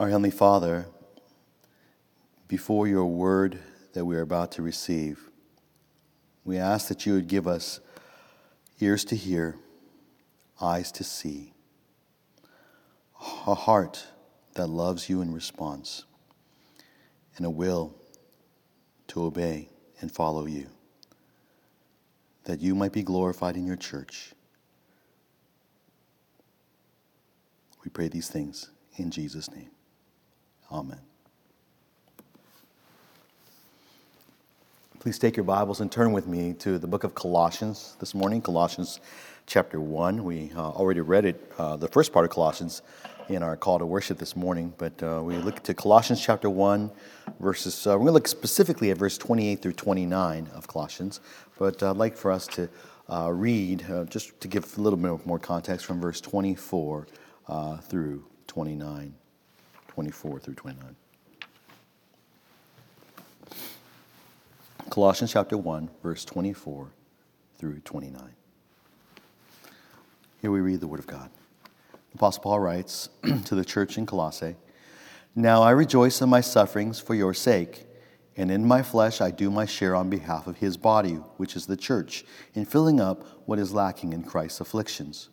Our Heavenly Father, before your word that we are about to receive, we ask that you would give us ears to hear, eyes to see, a heart that loves you in response, and a will to obey and follow you, that you might be glorified in your church. We pray these things in Jesus' name. Amen. Please take your Bibles and turn with me to the book of Colossians this morning, Colossians chapter 1. We uh, already read it, uh, the first part of Colossians, in our call to worship this morning, but uh, we look to Colossians chapter 1, verses, uh, we're going to look specifically at verse 28 through 29 of Colossians, but I'd like for us to uh, read, uh, just to give a little bit more context, from verse 24 through 29. 24 through 29. Colossians chapter 1, verse 24 through 29. Here we read the Word of God. Apostle Paul writes to the church in Colossae Now I rejoice in my sufferings for your sake, and in my flesh I do my share on behalf of his body, which is the church, in filling up what is lacking in Christ's afflictions.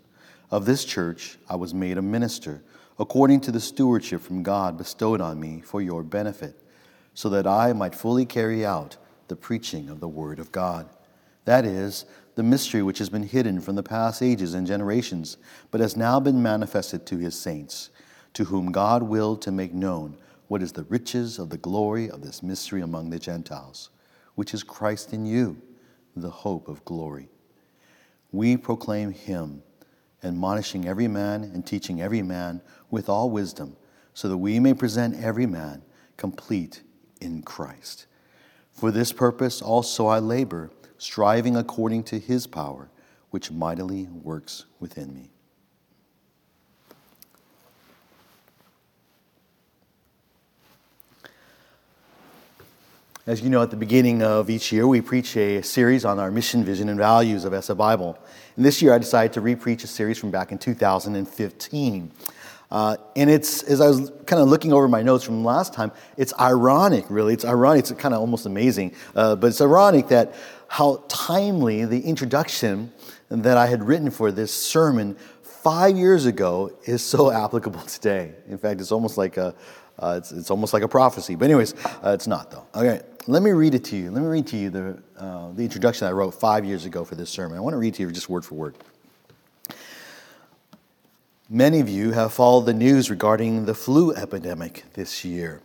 Of this church I was made a minister according to the stewardship from God bestowed on me for your benefit, so that I might fully carry out the preaching of the Word of God. That is, the mystery which has been hidden from the past ages and generations, but has now been manifested to his saints, to whom God willed to make known what is the riches of the glory of this mystery among the Gentiles, which is Christ in you, the hope of glory. We proclaim him admonishing every man and teaching every man with all wisdom, so that we may present every man complete in Christ. For this purpose also I labor, striving according to his power, which mightily works within me. As you know, at the beginning of each year, we preach a series on our mission, vision, and values of SF Bible. And this year, I decided to repreach a series from back in 2015. Uh, and it's, as I was kind of looking over my notes from last time, it's ironic, really. It's ironic, it's kind of almost amazing. Uh, but it's ironic that how timely the introduction that I had written for this sermon five years ago is so applicable today. In fact, it's almost like a, uh, it's, it's almost like a prophecy. But, anyways, uh, it's not, though. Okay, let me read it to you. Let me read to you the, uh, the introduction I wrote five years ago for this sermon. I want to read to you just word for word. Many of you have followed the news regarding the flu epidemic this year.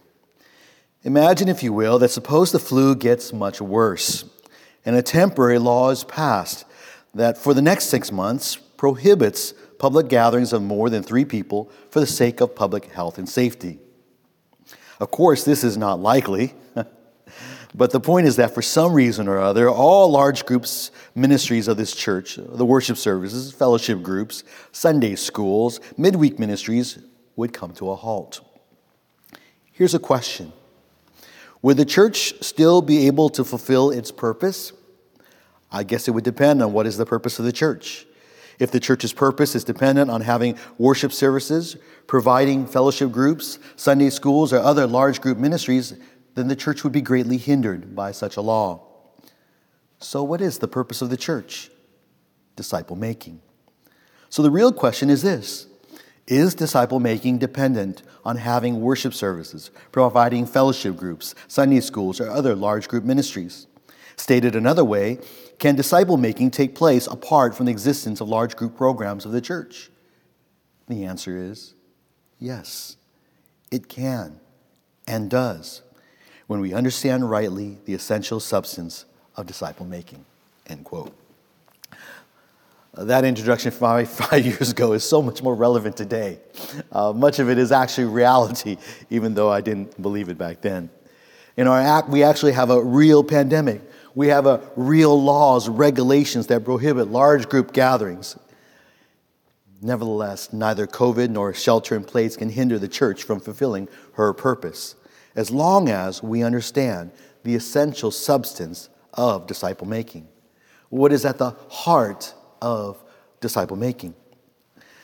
Imagine, if you will, that suppose the flu gets much worse and a temporary law is passed that for the next six months prohibits public gatherings of more than three people for the sake of public health and safety. Of course, this is not likely. but the point is that for some reason or other, all large groups, ministries of this church, the worship services, fellowship groups, Sunday schools, midweek ministries would come to a halt. Here's a question Would the church still be able to fulfill its purpose? I guess it would depend on what is the purpose of the church. If the church's purpose is dependent on having worship services, providing fellowship groups, Sunday schools, or other large group ministries, then the church would be greatly hindered by such a law. So, what is the purpose of the church? Disciple making. So, the real question is this Is disciple making dependent on having worship services, providing fellowship groups, Sunday schools, or other large group ministries? Stated another way, can disciple making take place apart from the existence of large group programs of the church? The answer is yes, it can and does when we understand rightly the essential substance of disciple making. End quote. Uh, that introduction five, five years ago is so much more relevant today. Uh, much of it is actually reality, even though I didn't believe it back then. In our act, we actually have a real pandemic we have a real laws, regulations that prohibit large group gatherings. Nevertheless, neither COVID nor shelter in place can hinder the church from fulfilling her purpose, as long as we understand the essential substance of disciple making. What is at the heart of disciple making?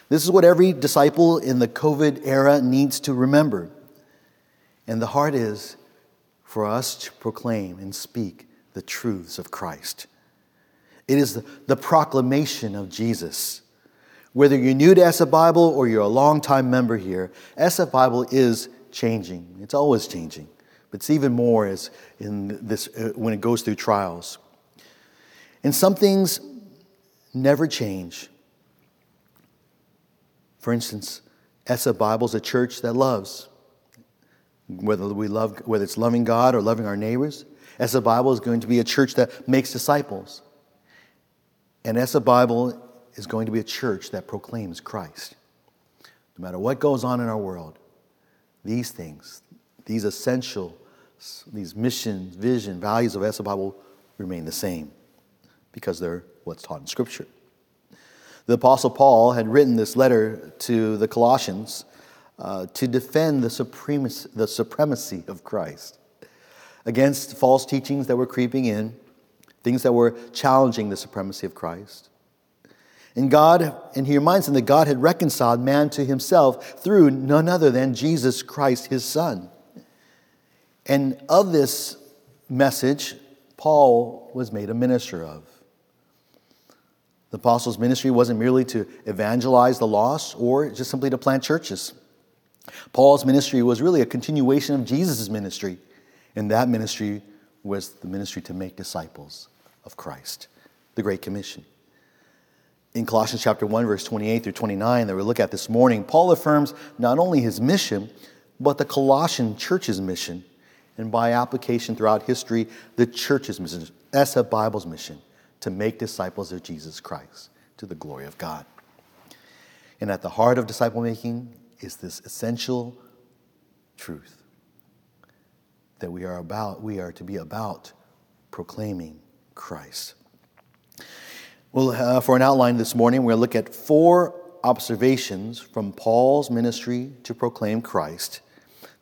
This is what every disciple in the COVID era needs to remember. And the heart is for us to proclaim and speak the truths of Christ. It is the, proclamation of Jesus. Whether you're new to SF Bible or you're a longtime member here, SF Bible is changing. It's always changing, but it's even more as in this uh, when it goes through trials. And some things never change. For instance, SF Bible is a church that loves. Whether we love, whether it's loving God or loving our neighbors, SF Bible is going to be a church that makes disciples. And SF Bible is going to be a church that proclaims Christ. No matter what goes on in our world, these things, these essential, these mission, vision, values of SF Bible remain the same because they're what's taught in Scripture. The Apostle Paul had written this letter to the Colossians uh, to defend the supremacy, the supremacy of Christ against false teachings that were creeping in things that were challenging the supremacy of Christ. And God, and he reminds them that God had reconciled man to himself through none other than Jesus Christ, his Son. And of this message, Paul was made a minister of. The apostles' ministry wasn't merely to evangelize the lost or just simply to plant churches. Paul's ministry was really a continuation of Jesus' ministry, and that ministry was the ministry to make disciples of Christ, the Great Commission. In Colossians chapter 1, verse 28 through 29, that we look at this morning, Paul affirms not only his mission, but the Colossian church's mission, and by application throughout history, the church's mission, SF Bible's mission, to make disciples of Jesus Christ to the glory of God. And at the heart of disciple making is this essential truth that we are about, we are to be about proclaiming Christ. Well, uh, for an outline this morning, we're going to look at four observations from Paul's ministry to proclaim Christ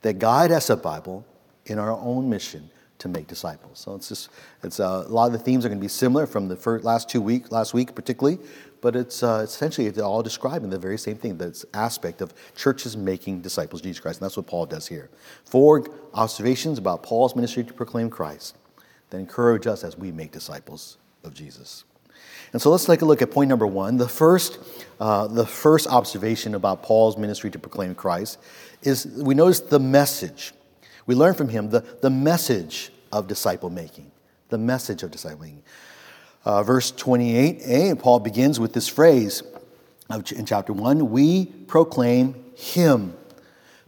that guide SF Bible in our own mission to make disciples. So it's just it's uh, a lot of the themes are going to be similar from the first, last two week, last week particularly, but it's uh, essentially it's all describing the very same thing. This aspect of churches making disciples of Jesus Christ, and that's what Paul does here. Four observations about Paul's ministry to proclaim Christ that encourage us as we make disciples of Jesus. And so let's take a look at point number one. The first, uh, the first observation about Paul's ministry to proclaim Christ is we notice the message. We learn from him the, the message of disciple making. The message of disciple making. Uh, verse 28a, Paul begins with this phrase in chapter 1 We proclaim him.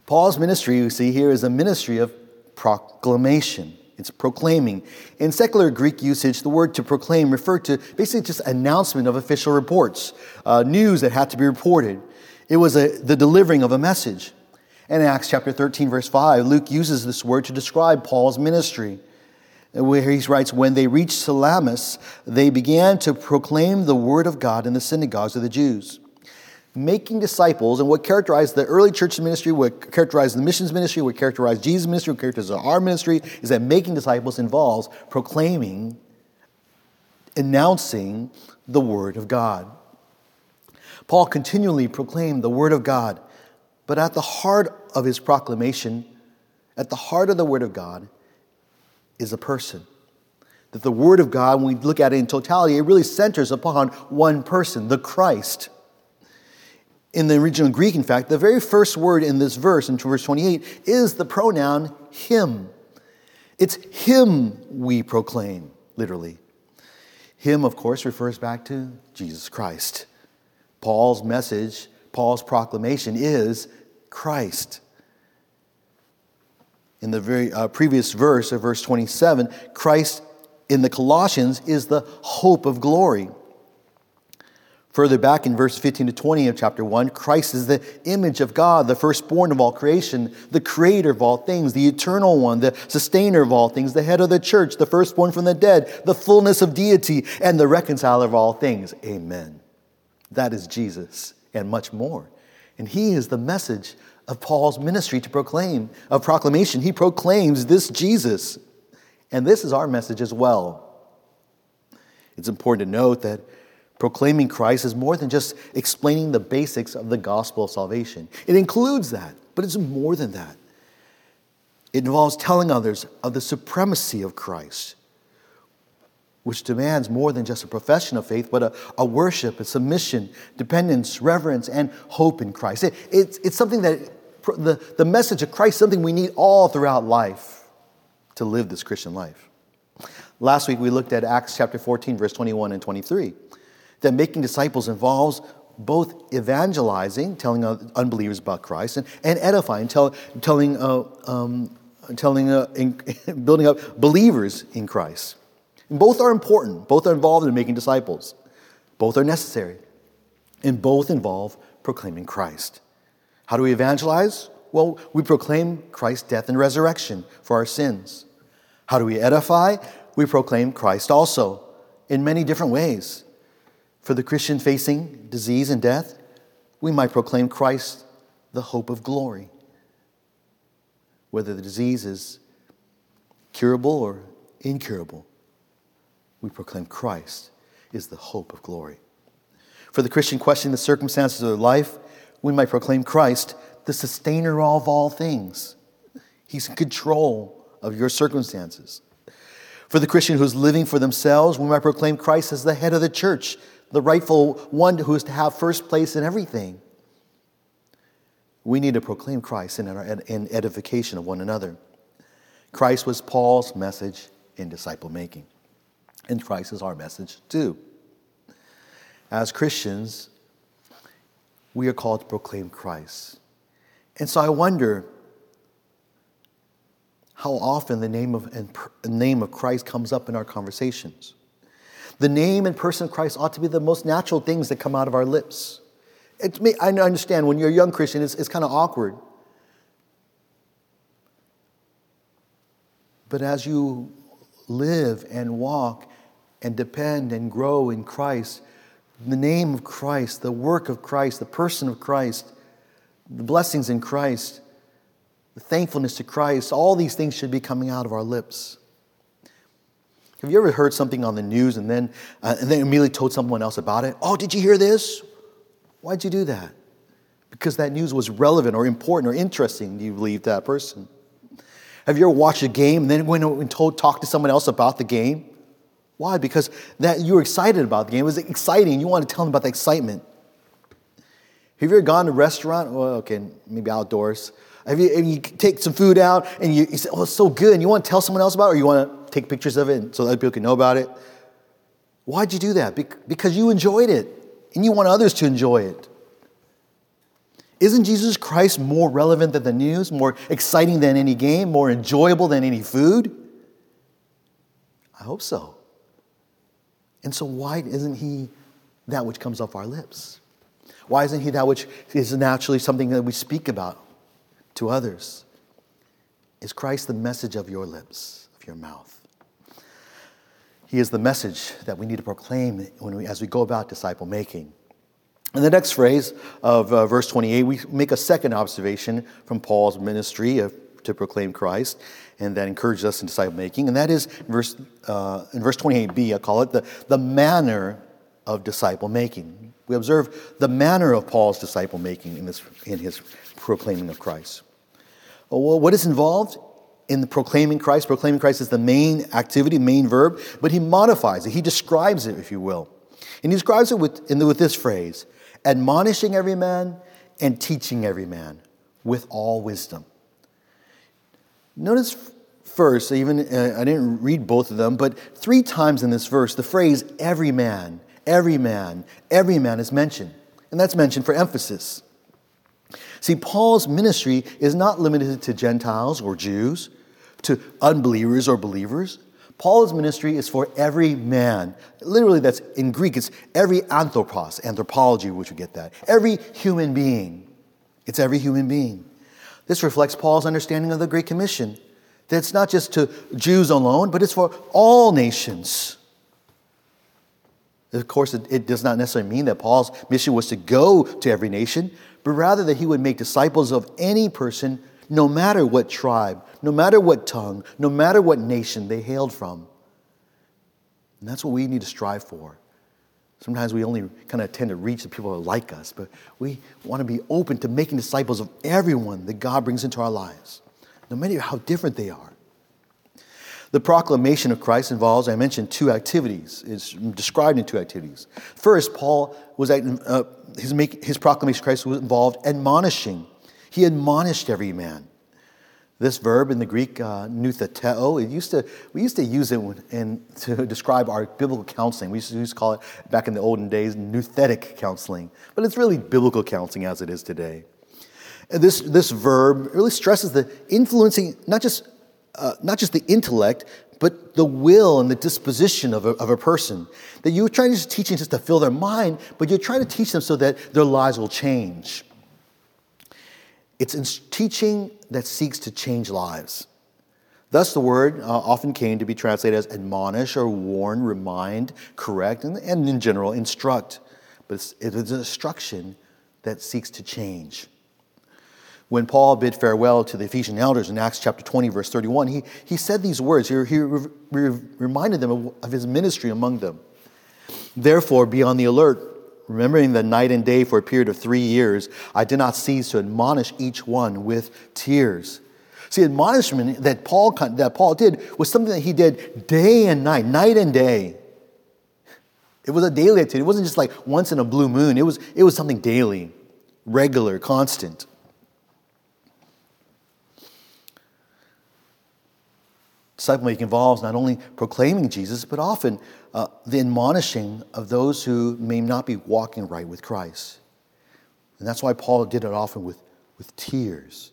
Paul's ministry, you see here, is a ministry of proclamation. It's proclaiming. In secular Greek usage, the word to proclaim referred to basically just announcement of official reports, uh, news that had to be reported. It was a, the delivering of a message. And in Acts chapter 13, verse 5, Luke uses this word to describe Paul's ministry, where he writes, When they reached Salamis, they began to proclaim the word of God in the synagogues of the Jews making disciples and what characterized the early church ministry, what characterized the missions ministry, what characterized Jesus' ministry, what characterized our ministry is that making disciples involves proclaiming, announcing the Word of God. Paul continually proclaimed the Word of God, but at the heart of his proclamation, at the heart of the Word of God, is a person. That the Word of God, when we look at it in totality, it really centers upon one person, the Christ in the original Greek, in fact, the very first word in this verse, in verse 28, is the pronoun him. It's him we proclaim, literally. Him, of course, refers back to Jesus Christ. Paul's message, Paul's proclamation is Christ. In the very uh, previous verse of verse 27, Christ in the Colossians is the hope of glory. Further back in verse 15 to 20 of chapter 1, Christ is the image of God, the firstborn of all creation, the creator of all things, the eternal one, the sustainer of all things, the head of the church, the firstborn from the dead, the fullness of deity, and the reconciler of all things. Amen. That is Jesus and much more. And he is the message of Paul's ministry to proclaim, of proclamation. He proclaims this Jesus. And this is our message as well. It's important to note that Proclaiming Christ is more than just explaining the basics of the gospel of salvation. It includes that, but it's more than that. It involves telling others of the supremacy of Christ, which demands more than just a profession of faith, but a, a worship, a submission, dependence, reverence, and hope in Christ. It, it's, it's something that the, the message of Christ, something we need all throughout life to live this Christian life. Last week we looked at Acts chapter 14, verse 21 and 23, that making disciples involves both evangelizing, telling unbelievers about Christ, and, and edifying, tell, telling, uh, um, telling uh, in, building up believers in Christ. And both are important. Both are involved in making disciples. Both are necessary. And both involve proclaiming Christ. How do we evangelize? Well, we proclaim Christ's death and resurrection for our sins. How do we edify? We proclaim Christ also in many different ways. For the Christian facing disease and death, we might proclaim Christ, the hope of glory. Whether the disease is curable or incurable, we proclaim Christ is the hope of glory. For the Christian questioning the circumstances of their life, we might proclaim Christ, the sustainer of all things. He's in control of your circumstances. For the Christian who's living for themselves, we might proclaim Christ as the head of the church, the rightful one who is to have first place in everything. We need to proclaim Christ in, our, in edification of one another. Christ was Paul's message in disciple making, and Christ is our message too. As Christians, we are called to proclaim Christ. And so I wonder how often the name of, and name of Christ comes up in our conversations. The name and person of Christ ought to be the most natural things that come out of our lips. May, I understand when you're a young Christian, it's, it's kind of awkward. But as you live and walk and depend and grow in Christ, the name of Christ, the work of Christ, the person of Christ, the blessings in Christ, the thankfulness to Christ, all these things should be coming out of our lips. Have you ever heard something on the news and then, uh, and then immediately told someone else about it? Oh, did you hear this? Why'd you do that? Because that news was relevant or important or interesting, you believe that person. Have you ever watched a game and then went and told, talked to someone else about the game? Why? Because that you were excited about the game. It was exciting. You want to tell them about the excitement. Have you ever gone to a restaurant? Well, okay, maybe outdoors. Have you, you take some food out and you, you say, oh, it's so good, and you want to tell someone else about it, or you want to take pictures of it so other people can know about it? Why'd you do that? Because you enjoyed it and you want others to enjoy it. Isn't Jesus Christ more relevant than the news, more exciting than any game, more enjoyable than any food? I hope so. And so, why isn't he that which comes off our lips? Why isn't he that which is naturally something that we speak about to others? Is Christ the message of your lips, of your mouth? He is the message that we need to proclaim when we, as we go about disciple making. In the next phrase of uh, verse 28, we make a second observation from Paul's ministry of, to proclaim Christ and that encourages us in disciple making. And that is verse, uh, in verse 28b, I call it the, the manner of disciple making. We observe the manner of Paul's disciple making in, this, in his proclaiming of Christ. Well, what is involved in the proclaiming Christ? Proclaiming Christ is the main activity, main verb, but he modifies it. He describes it, if you will. And he describes it with, the, with this phrase admonishing every man and teaching every man with all wisdom. Notice first, even uh, I didn't read both of them, but three times in this verse, the phrase every man, every man, every man is mentioned. And that's mentioned for emphasis. See, Paul's ministry is not limited to Gentiles or Jews, to unbelievers or believers. Paul's ministry is for every man. Literally, that's in Greek, it's every anthropos, anthropology, which we get that. Every human being. It's every human being. This reflects Paul's understanding of the Great Commission that it's not just to Jews alone, but it's for all nations. Of course, it, it, does not necessarily mean that Paul's mission was to go to every nation, but rather that he would make disciples of any person, no matter what tribe, no matter what tongue, no matter what nation they hailed from. And that's what we need to strive for. Sometimes we only kind of tend to reach the people who are like us, but we want to be open to making disciples of everyone that God brings into our lives. no matter how different they are. The proclamation of Christ involves, I mentioned, two activities. It's described in two activities. First, Paul was at, uh, his, make, his proclamation of Christ was involved admonishing. He admonished every man. This verb in the Greek, uh, it used to, we used to use it in, to describe our biblical counseling. We used to, used to call it, back in the olden days, nouthetic counseling. But it's really biblical counseling as it is today. And this, this verb really stresses the influencing, not just, uh, not just the intellect, but the will and the disposition of a, of a person. That you're trying to teach them just to fill their mind, but you're trying to teach them so that their lives will change. It's teaching that seeks to change lives. Thus, the word uh, often came to be translated as admonish or warn, remind, correct, and, and in general, instruct. But it's, it is an instruction that seeks to change. When Paul bid farewell to the Ephesian elders in Acts chapter 20, verse 31, he, he said these words. He, he re, reminded them of, of his ministry among them. Therefore, be on the alert remembering the night and day for a period of three years, I did not cease to admonish each one with tears. See, admonishment that Paul, that Paul did was something that he did day and night, night and day. It was a daily activity. It wasn't just like once in a blue moon. It was, it was something daily, regular, constant. Disciple making involves not only proclaiming Jesus, but often uh, the admonishing of those who may not be walking right with Christ. And that's why Paul did it often with, with tears,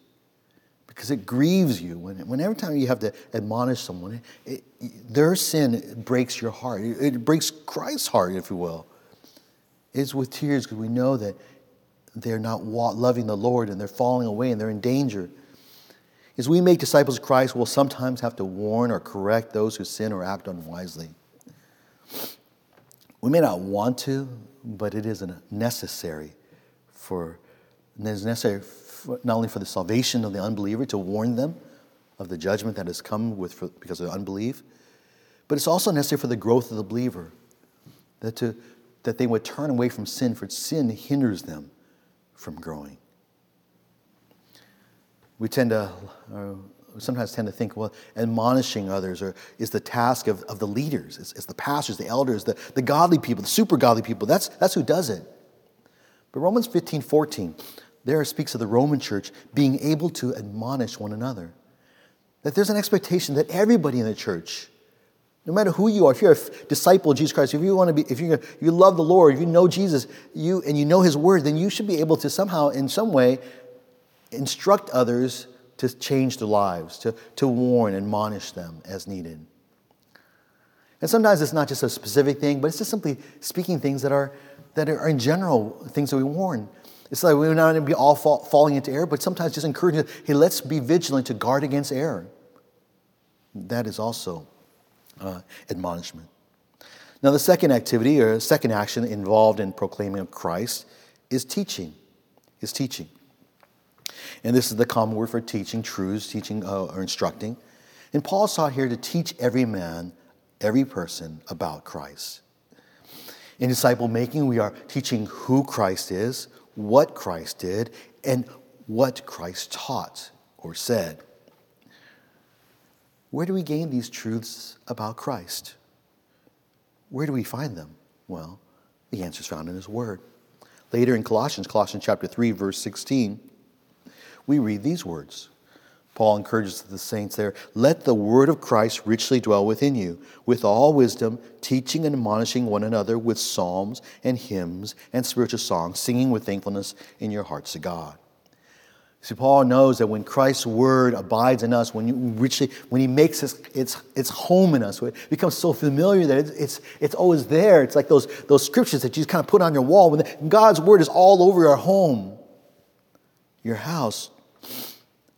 because it grieves you. When, when every time you have to admonish someone, it, it, their sin breaks your heart. It, breaks Christ's heart, if you will. It's with tears because we know that they're not loving the Lord and they're falling away and they're in danger. As we make disciples of Christ, we'll sometimes have to warn or correct those who sin or act unwisely. We may not want to, but it is necessary for it is necessary for, not only for the salvation of the unbeliever to warn them of the judgment that has come with for, because of unbelief, but it's also necessary for the growth of the believer that to that they would turn away from sin, for sin hinders them from growing we tend to uh, sometimes tend to think, well, admonishing others or is the task of, of the leaders, it's, it's the pastors, the elders, the, the godly people, the super godly people. That's, that's who does it. But Romans 15, 14, there speaks of the Roman church being able to admonish one another. That there's an expectation that everybody in the church, no matter who you are, if you're a disciple of Jesus Christ, if you want to be, if you you love the Lord, if you know Jesus, you and you know His Word, then you should be able to somehow, in some way, instruct others to change their lives, to, to warn, and admonish them as needed. And sometimes it's not just a specific thing, but it's just simply speaking things that are, that are in general things that we warn. It's like we're not going to be all fall, falling into error, but sometimes just encouraging, hey, let's be vigilant to guard against error. That is also uh, admonishment. Now, the second activity or second action involved in proclaiming of Christ is teaching. Is teaching. And this is the common word for teaching, truths, teaching uh, or instructing. And Paul sought here to teach every man, every person about Christ. In disciple making, we are teaching who Christ is, what Christ did, and what Christ taught or said. Where do we gain these truths about Christ? Where do we find them? Well, the answer is found in His Word. Later in Colossians, Colossians chapter 3, verse 16, we read these words. Paul encourages the saints there let the word of Christ richly dwell within you, with all wisdom, teaching and admonishing one another with psalms and hymns and spiritual songs, singing with thankfulness in your hearts to God. See, Paul knows that when Christ's word abides in us, when, you richly, when he makes its, its, its home in us, it becomes so familiar that it's, it's, it's always there. It's like those, those scriptures that you just kind of put on your wall. When God's word is all over your home, your house,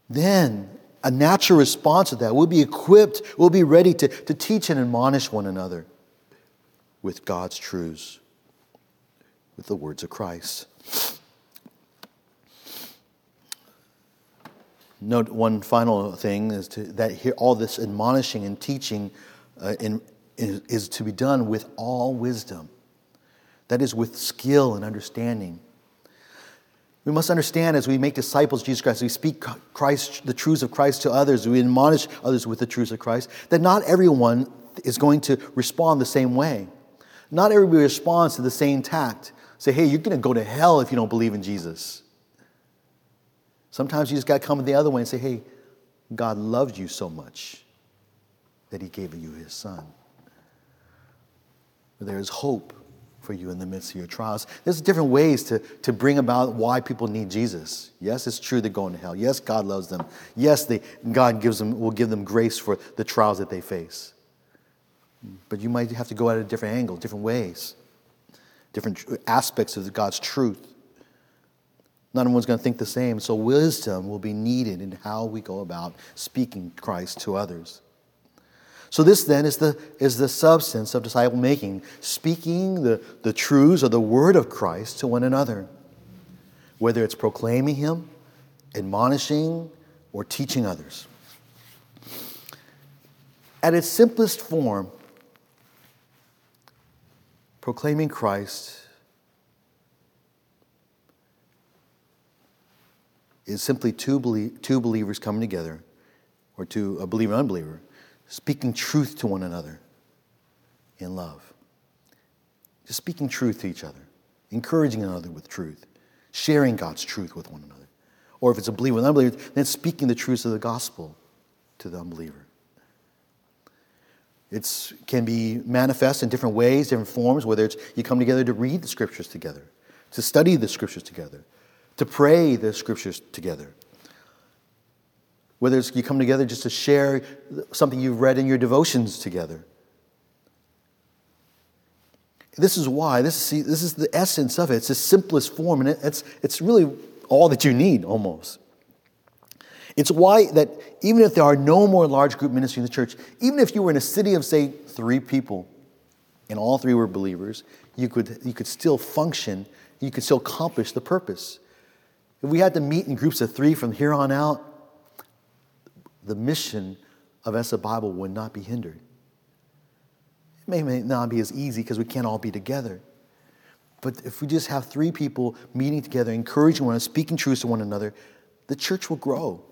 then a natural response to that, we'll be equipped, we'll be ready to, to teach and admonish one another with God's truths, with the words of Christ. Note one final thing is to, that here all this admonishing and teaching uh, in, is, is to be done with all wisdom. That is, with skill and understanding. We must understand as we make disciples of Jesus Christ, we speak Christ, the truths of Christ to others, we admonish others with the truths of Christ, that not everyone is going to respond the same way. Not everybody responds to the same tact. Say, hey, you're going to go to hell if you don't believe in Jesus. Sometimes you just got to come the other way and say, hey, God loved you so much that he gave you his son. There is hope for you in the midst of your trials. There's different ways to, to bring about why people need Jesus. Yes, it's true they're going to hell. Yes, God loves them. Yes, they, God gives them, will give them grace for the trials that they face. But you might have to go at a different angle, different ways, different aspects of God's truth. Not everyone's going to think the same, so wisdom will be needed in how we go about speaking Christ to others. So, this then is the, is the substance of disciple making, speaking the, the truths or the word of Christ to one another, whether it's proclaiming Him, admonishing, or teaching others. At its simplest form, proclaiming Christ is simply two, belie- two believers coming together, or two, a believer and unbeliever, speaking truth to one another in love. Just speaking truth to each other, encouraging another with truth, sharing God's truth with one another. Or if it's a believer and unbeliever, then speaking the truths of the gospel to the unbeliever. It can be manifest in different ways, different forms, whether it's you come together to read the scriptures together, to study the scriptures together, to pray the scriptures together, whether it's you come together just to share something you've read in your devotions together. This is why, this is, see, this is the essence of it. It's the simplest form, and it's, it's really all that you need almost. It's why that even if there are no more large group ministry in the church, even if you were in a city of, say, three people, and all three were believers, you could, you could still function, you could still accomplish the purpose. If we had to meet in groups of three from here on out, the mission of SF Bible would not be hindered. It may, may not be as easy because we can't all be together. But if we just have three people meeting together, encouraging one another, speaking truth to one another, the church will grow.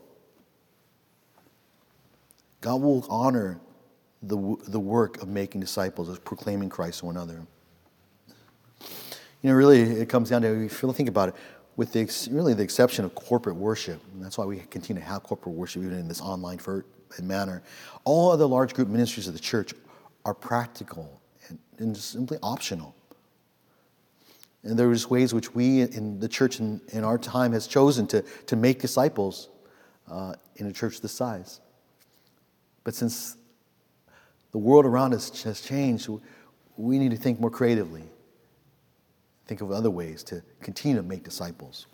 God will honor the, the work of making disciples, of proclaiming Christ to one another. You know, really, it comes down to, if you think about it, with the, really the exception of corporate worship, and that's why we continue to have corporate worship even in this online manner, all other large group ministries of the church are practical and, and simply optional. And there's ways which we in the church in, in our time has chosen to, to make disciples uh, in a church this size. But since the world around us has changed, we need to think more creatively think of other ways to continue to make disciples.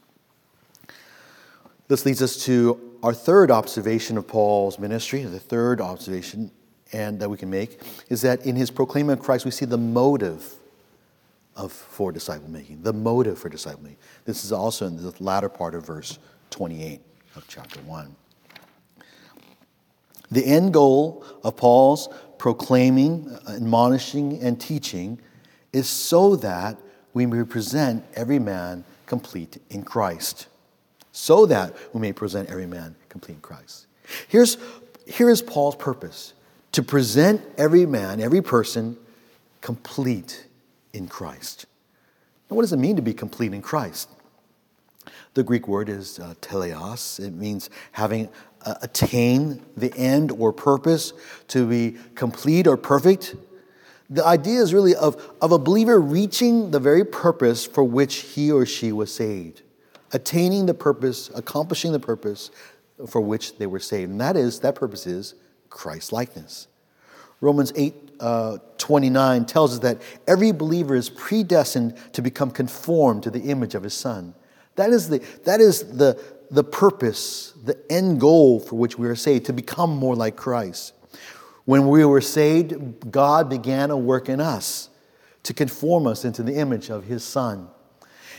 This leads us to our third observation of Paul's ministry, the third observation and that we can make is that in his proclaiming of Christ we see the motive of for disciple making, the motive for disciple making. This is also in the latter part of verse 28 of chapter 1. The end goal of Paul's proclaiming, admonishing, and teaching is so that we may present every man complete in Christ. So that we may present every man complete in Christ. Here's, here is Paul's purpose to present every man, every person, complete in Christ. Now, what does it mean to be complete in Christ? The Greek word is uh, teleos. It means having uh, attained the end or purpose, to be complete or perfect, the idea is really of, of a believer reaching the very purpose for which he or she was saved, attaining the purpose, accomplishing the purpose for which they were saved. And that is, that purpose is Christ likeness. Romans 8 uh, 29 tells us that every believer is predestined to become conformed to the image of his son. That is the, that is the, the purpose, the end goal for which we are saved, to become more like Christ. When we were saved, God began a work in us to conform us into the image of His Son.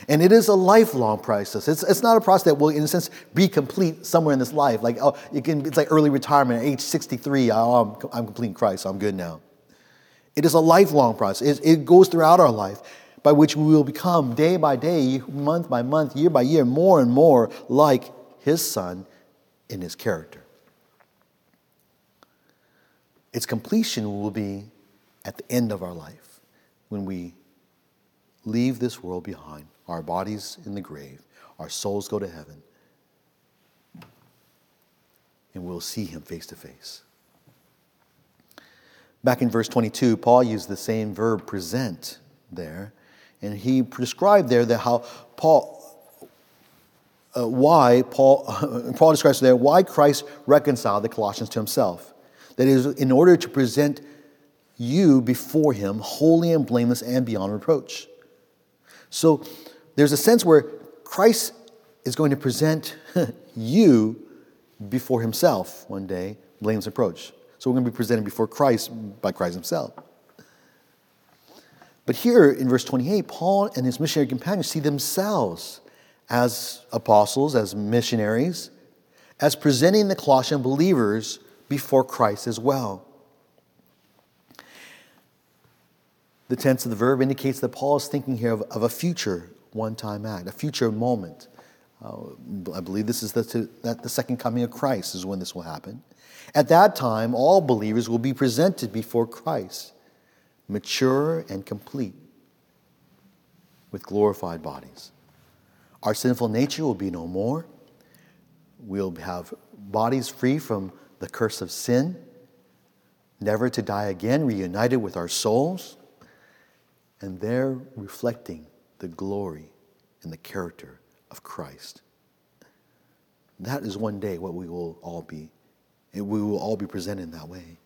And it is a lifelong process. It's, it's not a process that will, in a sense, be complete somewhere in this life. Like, oh, it can, it's like early retirement at age 63. Oh, I'm, I'm complete in Christ, so I'm good now. It is a lifelong process. It, it goes throughout our life. by which we will become day by day, month by month, year by year, more and more like his son in his character. Its completion will be at the end of our life when we leave this world behind, our bodies in the grave, our souls go to heaven, and we'll see him face to face. Back in verse 22, Paul used the same verb present there, and he described there that how Paul, uh, why Paul, Paul describes there why Christ reconciled the Colossians to himself. That is, in order to present you before him holy and blameless and beyond reproach. So there's a sense where Christ is going to present you before himself one day, blameless reproach. So we're going to be presented before Christ by Christ himself. But here in verse 28, Paul and his missionary companions see themselves as apostles, as missionaries, as presenting the Colossian believers before Christ as well. The tense of the verb indicates that Paul is thinking here of, of a future one time act, a future moment. Uh, I believe this is the, that the second coming of Christ is when this will happen. At that time, all believers will be presented before Christ, mature and complete, with glorified bodies. Our sinful nature will be no more. We'll have bodies free from the curse of sin, never to die again, reunited with our souls, and there reflecting the glory and the character of Christ. That is one day what we will all be and we will all be presented in that way.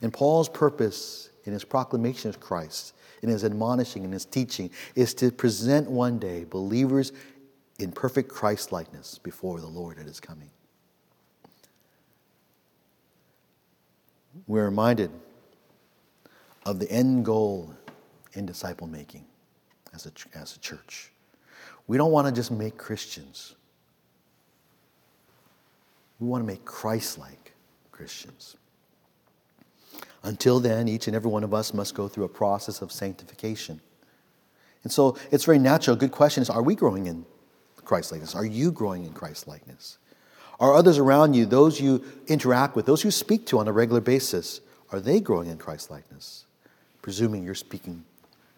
And Paul's purpose in his proclamation of Christ, in his admonishing, in his teaching, is to present one day believers in perfect Christ likeness before the Lord at his coming. We're reminded of the end goal in disciple making as a, as a church. We don't want to just make Christians, we want to make Christ like. Christians. Until then, each and every one of us must go through a process of sanctification. And so it's very natural. A good question is Are we growing in Christ likeness? Are you growing in Christ likeness? Are others around you, those you interact with, those you speak to on a regular basis, are they growing in Christ likeness? Presuming you're speaking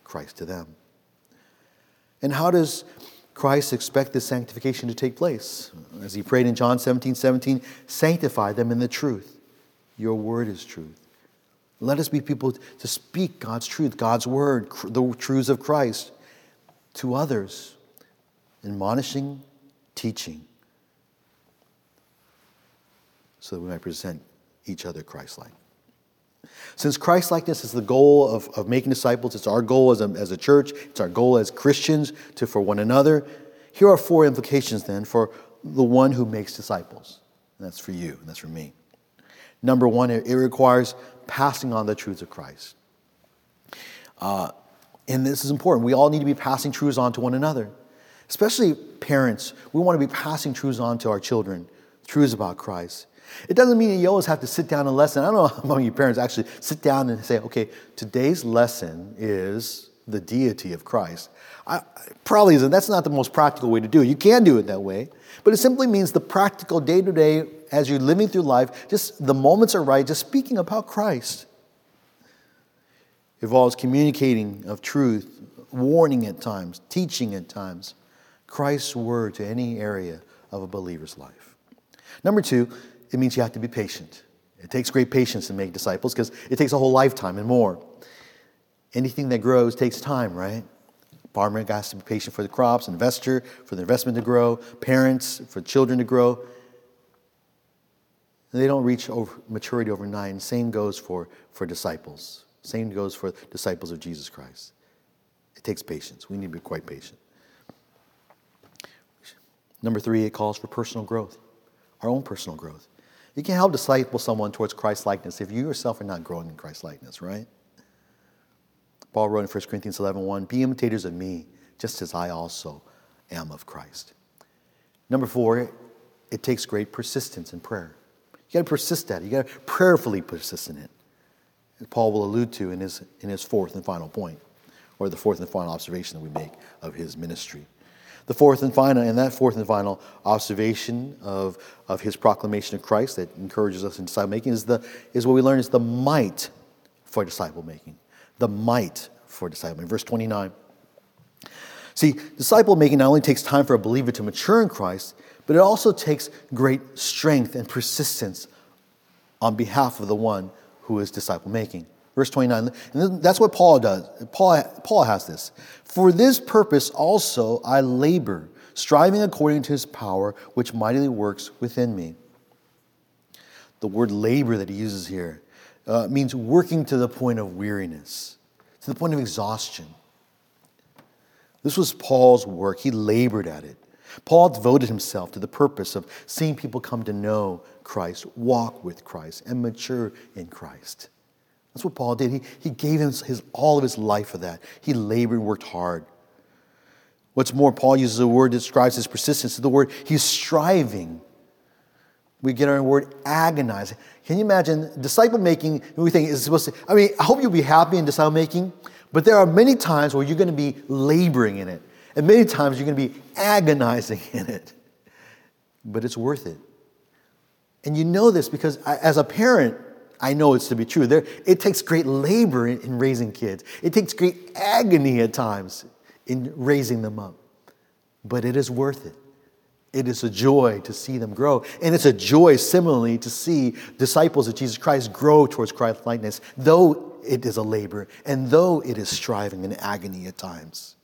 Christ to them. And how does Christ expect this sanctification to take place. As he prayed in John 17 17, sanctify them in the truth. Your word is truth. Let us be people to speak God's truth, God's word, the truths of Christ to others, admonishing, teaching, so that we might present each other Christ like. Since Christ likeness is the goal of, of making disciples, it's our goal as a, as a church, it's our goal as Christians to for one another. Here are four implications then for the one who makes disciples. And that's for you, and that's for me. Number one, it, it requires passing on the truths of Christ. Uh, and this is important. We all need to be passing truths on to one another. Especially parents, we want to be passing truths on to our children, truths about Christ. It doesn't mean you always have to sit down and lesson. I don't know how many of you parents actually sit down and say, okay, today's lesson is the deity of Christ. I, probably isn't. That's not the most practical way to do it. You can do it that way, but it simply means the practical day to day as you're living through life, just the moments are right, just speaking about Christ. It involves communicating of truth, warning at times, teaching at times, Christ's word to any area of a believer's life. Number two, it means you have to be patient. It takes great patience to make disciples because it takes a whole lifetime and more. Anything that grows takes time, right? Farmer has to be patient for the crops, investor for the investment to grow, parents for children to grow. They don't reach over maturity overnight. same goes for, for disciples. Same goes for disciples of Jesus Christ. It takes patience. We need to be quite patient. Number three, it calls for personal growth, our own personal growth. You can't help disciple someone towards Christ likeness if you yourself are not growing in Christ likeness, right? Paul wrote in 1 Corinthians 11 1, Be imitators of me, just as I also am of Christ. Number four, it takes great persistence in prayer. You got to persist at it. You got to prayerfully persist in it, as Paul will allude to in his, in his fourth and final point. or the fourth and final observation that we make of his ministry. The fourth and final, and that fourth and final observation of, of his proclamation of Christ that encourages us in disciple making is, the, is what we learn is the might for disciple making. The might for disciple making. Verse 29. See, disciple making not only takes time for a believer to mature in Christ, but it also takes great strength and persistence on behalf of the one who is disciple making. Verse 29, and that's what Paul does. Paul, Paul has this. For this purpose also I labor, striving according to his power, which mightily works within me. The word labor that he uses here uh, means working to the point of weariness, to the point of exhaustion. This was Paul's work. He labored at it. Paul devoted himself to the purpose of seeing people come to know Christ, walk with Christ, and mature in Christ. That's what Paul did. He, he gave his, his, all of his life for that. He labored and worked hard. What's more, Paul uses a word that describes his persistence. The word he's striving. We get our word agonize. Can you imagine disciple making? We think is supposed to. I mean, I hope you'll be happy in disciple making, but there are many times where you're going to be laboring in it. And many times you're going to be agonizing in it. But it's worth it. And you know this because as a parent, I know it's to be true. There, it takes great labor in, in raising kids, it takes great agony at times in raising them up. But it is worth it. It is a joy to see them grow. And it's a joy, similarly, to see disciples of Jesus Christ grow towards Christ likeness, though it is a labor and though it is striving and agony at times.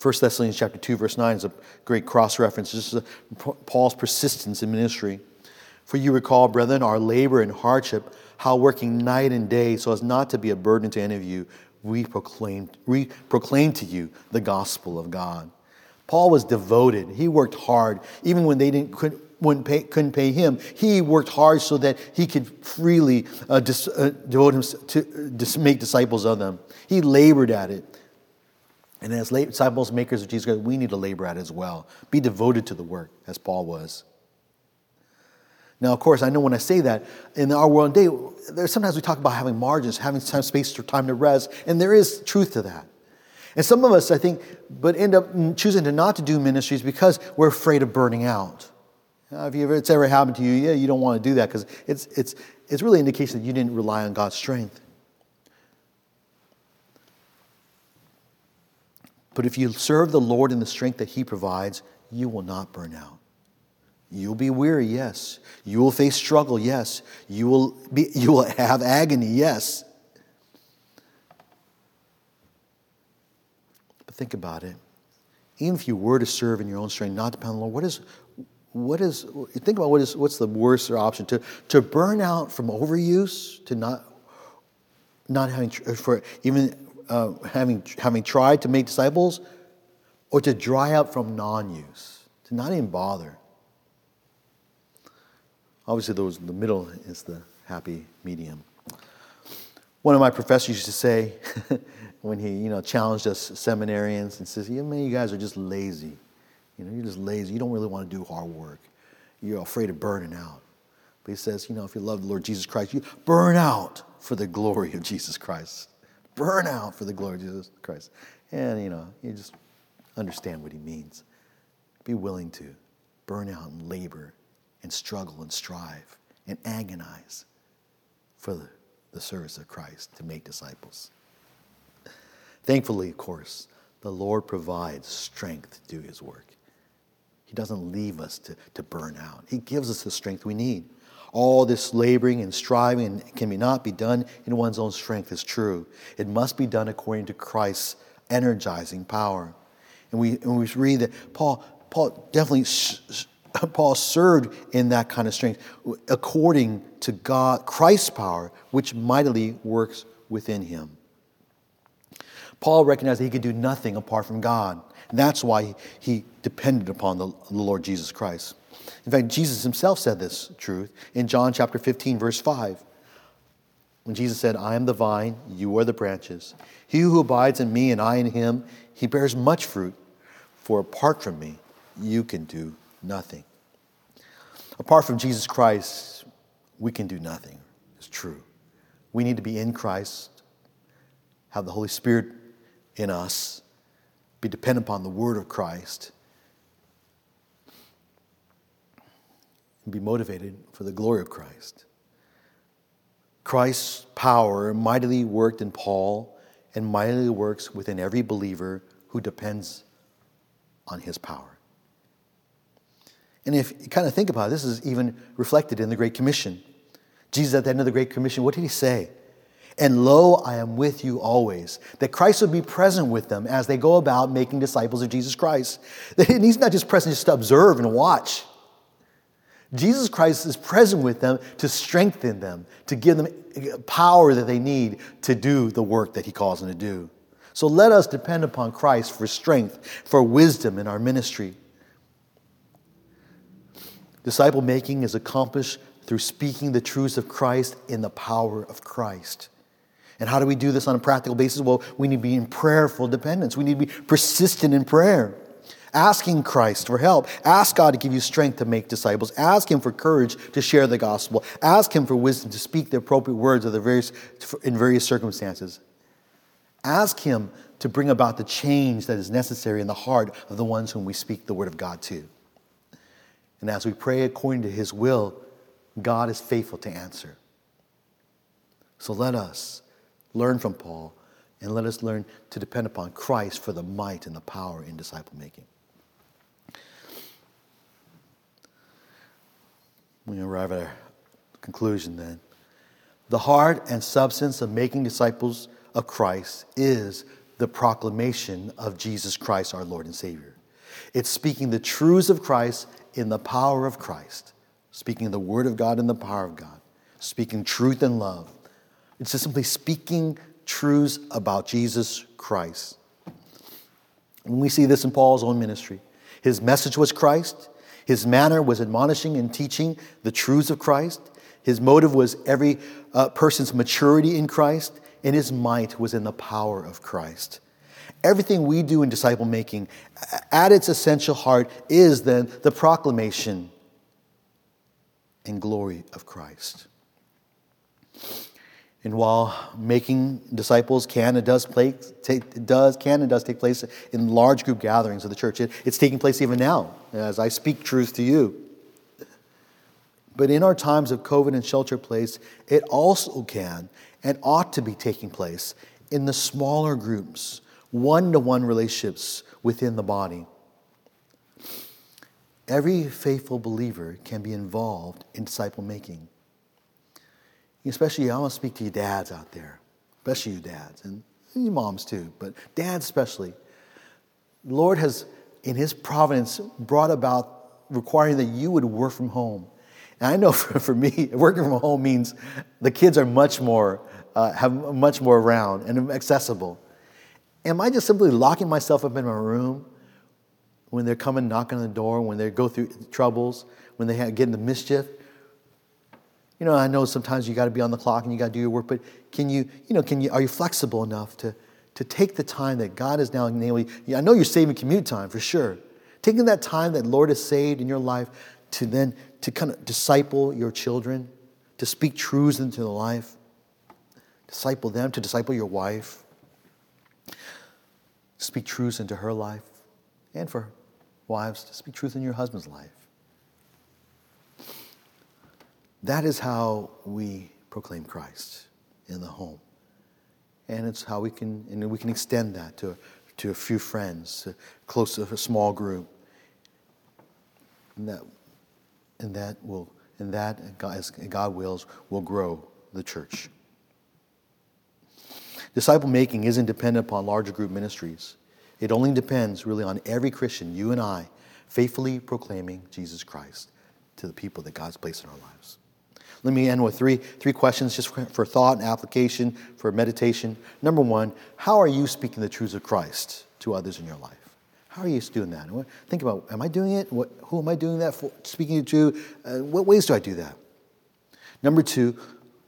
1 Thessalonians chapter 2, verse 9 is a great cross reference. This is Paul's persistence in ministry. For you recall, brethren, our labor and hardship, how working night and day so as not to be a burden to any of you, we proclaim, we proclaim to you the gospel of God. Paul was devoted. He worked hard. Even when they didn't, couldn't, pay, couldn't pay him, he worked hard so that he could freely uh, dis, uh, devote himself to, uh, to make disciples of them. He labored at it. And as disciples, makers of Jesus Christ, we need to labor at it as well. Be devoted to the work, as Paul was. Now, of course, I know when I say that, in our world today, there's sometimes we talk about having margins, having time, space, or time to rest, and there is truth to that. And some of us, I think, but end up choosing to not to do ministries because we're afraid of burning out. if it's ever happened to you, yeah, you don't want to do that because it's, it's, it's really an indication that you didn't rely on God's strength. But if you serve the Lord in the strength that He provides, you will not burn out. You'll be weary, yes. You will face struggle, yes. You will, be, you will have agony, yes. But think about it. Even if you were to serve in your own strength, not depend on the Lord, what is, what is think about what is what's the worst option to to burn out from overuse to not not having for even uh, having, having tried to make disciples, or to dry up from non use, to not even bother. Obviously, those the middle is the happy medium. One of my professors used to say, when he you know challenged us seminarians and says, "Yeah, man, you guys are just lazy. You know, you're just lazy. You don't really want to do hard work. You're afraid of burning out." But he says, you know, if you love the Lord Jesus Christ, you burn out for the glory of Jesus Christ burn out for the glory of Jesus Christ. And, you know, you just understand what he means. Be willing to burn out and labor and struggle and strive and agonize for the, the service of Christ to make disciples. Thankfully, of course, the Lord provides strength to do his work. He doesn't leave us to, to burn out. He gives us the strength we need. All this laboring and striving can be not be done in one's own strength is true. It must be done according to Christ's energizing power. And we, and we read that Paul, Paul definitely Paul served in that kind of strength according to God, Christ's power, which mightily works within him. Paul recognized that he could do nothing apart from God. And that's why he depended upon the Lord Jesus Christ. In fact, Jesus himself said this truth in John chapter 15, verse 5. When Jesus said, I am the vine, you are the branches. He who abides in me and I in him, he bears much fruit, for apart from me, you can do nothing. Apart from Jesus Christ, we can do nothing. It's true. We need to be in Christ, have the Holy Spirit in us, be dependent upon the Word of Christ, and be motivated for the glory of Christ. Christ's power mightily worked in Paul and mightily works within every believer who depends on his power. And if you kind of think about it, this is even reflected in the Great Commission. Jesus, at the end of the Great Commission, what did he say? And lo, I am with you always. That Christ would be present with them as they go about making disciples of Jesus Christ. And he's not just present just to observe and watch. Jesus Christ is present with them to strengthen them, to give them power that they need to do the work that he calls them to do. So let us depend upon Christ for strength, for wisdom in our ministry. Disciple making is accomplished through speaking the truths of Christ in the power of Christ. And how do we do this on a practical basis? Well, we need to be in prayerful dependence. We need to be persistent in prayer, asking Christ for help. Ask God to give you strength to make disciples. Ask Him for courage to share the gospel. Ask Him for wisdom to speak the appropriate words of the various, in various circumstances. Ask Him to bring about the change that is necessary in the heart of the ones whom we speak the word of God to. And as we pray according to His will, God is faithful to answer. So let us learn from Paul and let us learn to depend upon Christ for the might and the power in disciple making. We arrive at our conclusion then. The heart and substance of making disciples of Christ is the proclamation of Jesus Christ, our Lord and Savior. It's speaking the truths of Christ in the power of Christ, speaking the Word of God in the power of God, speaking truth and love. It's just simply speaking truths about Jesus Christ. And we see this in Paul's own ministry. His message was Christ. His manner was admonishing and teaching the truths of Christ. His motive was every uh, person's maturity in Christ, and his might was in the power of Christ. Everything we do in disciple making, at its essential heart, is then the proclamation and glory of Christ. And while making disciples can and does, play, take, does, can and does take place in large group gatherings of the church, it, it's taking place even now as I speak truth to you. But in our times of COVID and shelter place, it also can and ought to be taking place in the smaller groups, one to one relationships within the body. Every faithful believer can be involved in disciple making especially I want to speak to you dads out there, especially you dads, and you moms too, but dads especially. The Lord has, in His providence, brought about requiring that you would work from home. And I know for, for me, working from home means the kids are much more, uh, have much more around and accessible. Am I just simply locking myself up in my room when they're coming knocking on the door, when they go through troubles, when they get into mischief? You know, I know sometimes you got to be on the clock and you got to do your work, but can you, you know, can you, are you flexible enough to, to take the time that God is now enabling? I know you're saving commute time for sure. Taking that time that Lord has saved in your life to then to kind of disciple your children, to speak truths into their life, disciple them, to disciple your wife, speak truths into her life, and for wives to speak truth in your husband's life. That is how we proclaim Christ in the home. And it's how we can, and we can extend that to, to a few friends, to close to a small group. And that, and that will, and that, as God wills, will grow the church. Disciple making isn't dependent upon larger group ministries. It only depends really on every Christian, you and I, faithfully proclaiming Jesus Christ to the people that God's placed in our lives. Let me end with three, three questions just for, for thought and application, for meditation. Number one, how are you speaking the truths of Christ to others in your life? How are you doing that? Think about, am I doing it? What, who am I doing that for? Speaking to? Uh, what ways do I do that? Number two,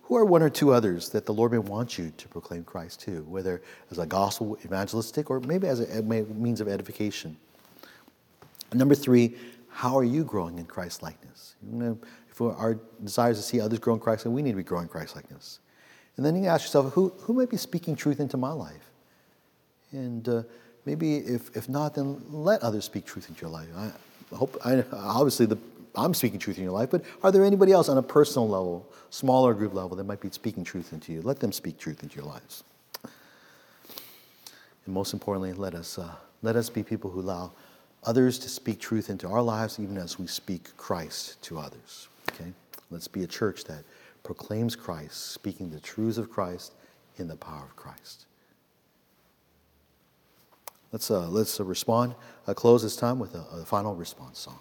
who are one or two others that the Lord may want you to proclaim Christ to, whether as a gospel evangelistic or maybe as a, means of edification? Number three, how are you growing in Christ likeness? For our desires to see others grow in Christ, and we need to be growing Christ likeness. And then you ask yourself, who, who might be speaking truth into my life? And uh, maybe if, if not, then let others speak truth into your life. I hope, I, obviously, the, I'm speaking truth in your life, but are there anybody else on a personal level, smaller group level, that might be speaking truth into you? Let them speak truth into your lives. And most importantly, let us, uh, let us be people who allow others to speak truth into our lives, even as we speak Christ to others. Okay? Let's be a church that proclaims Christ, speaking the truths of Christ in the power of Christ. Let's, uh, let's uh, respond, uh, close this time with a, a final response song.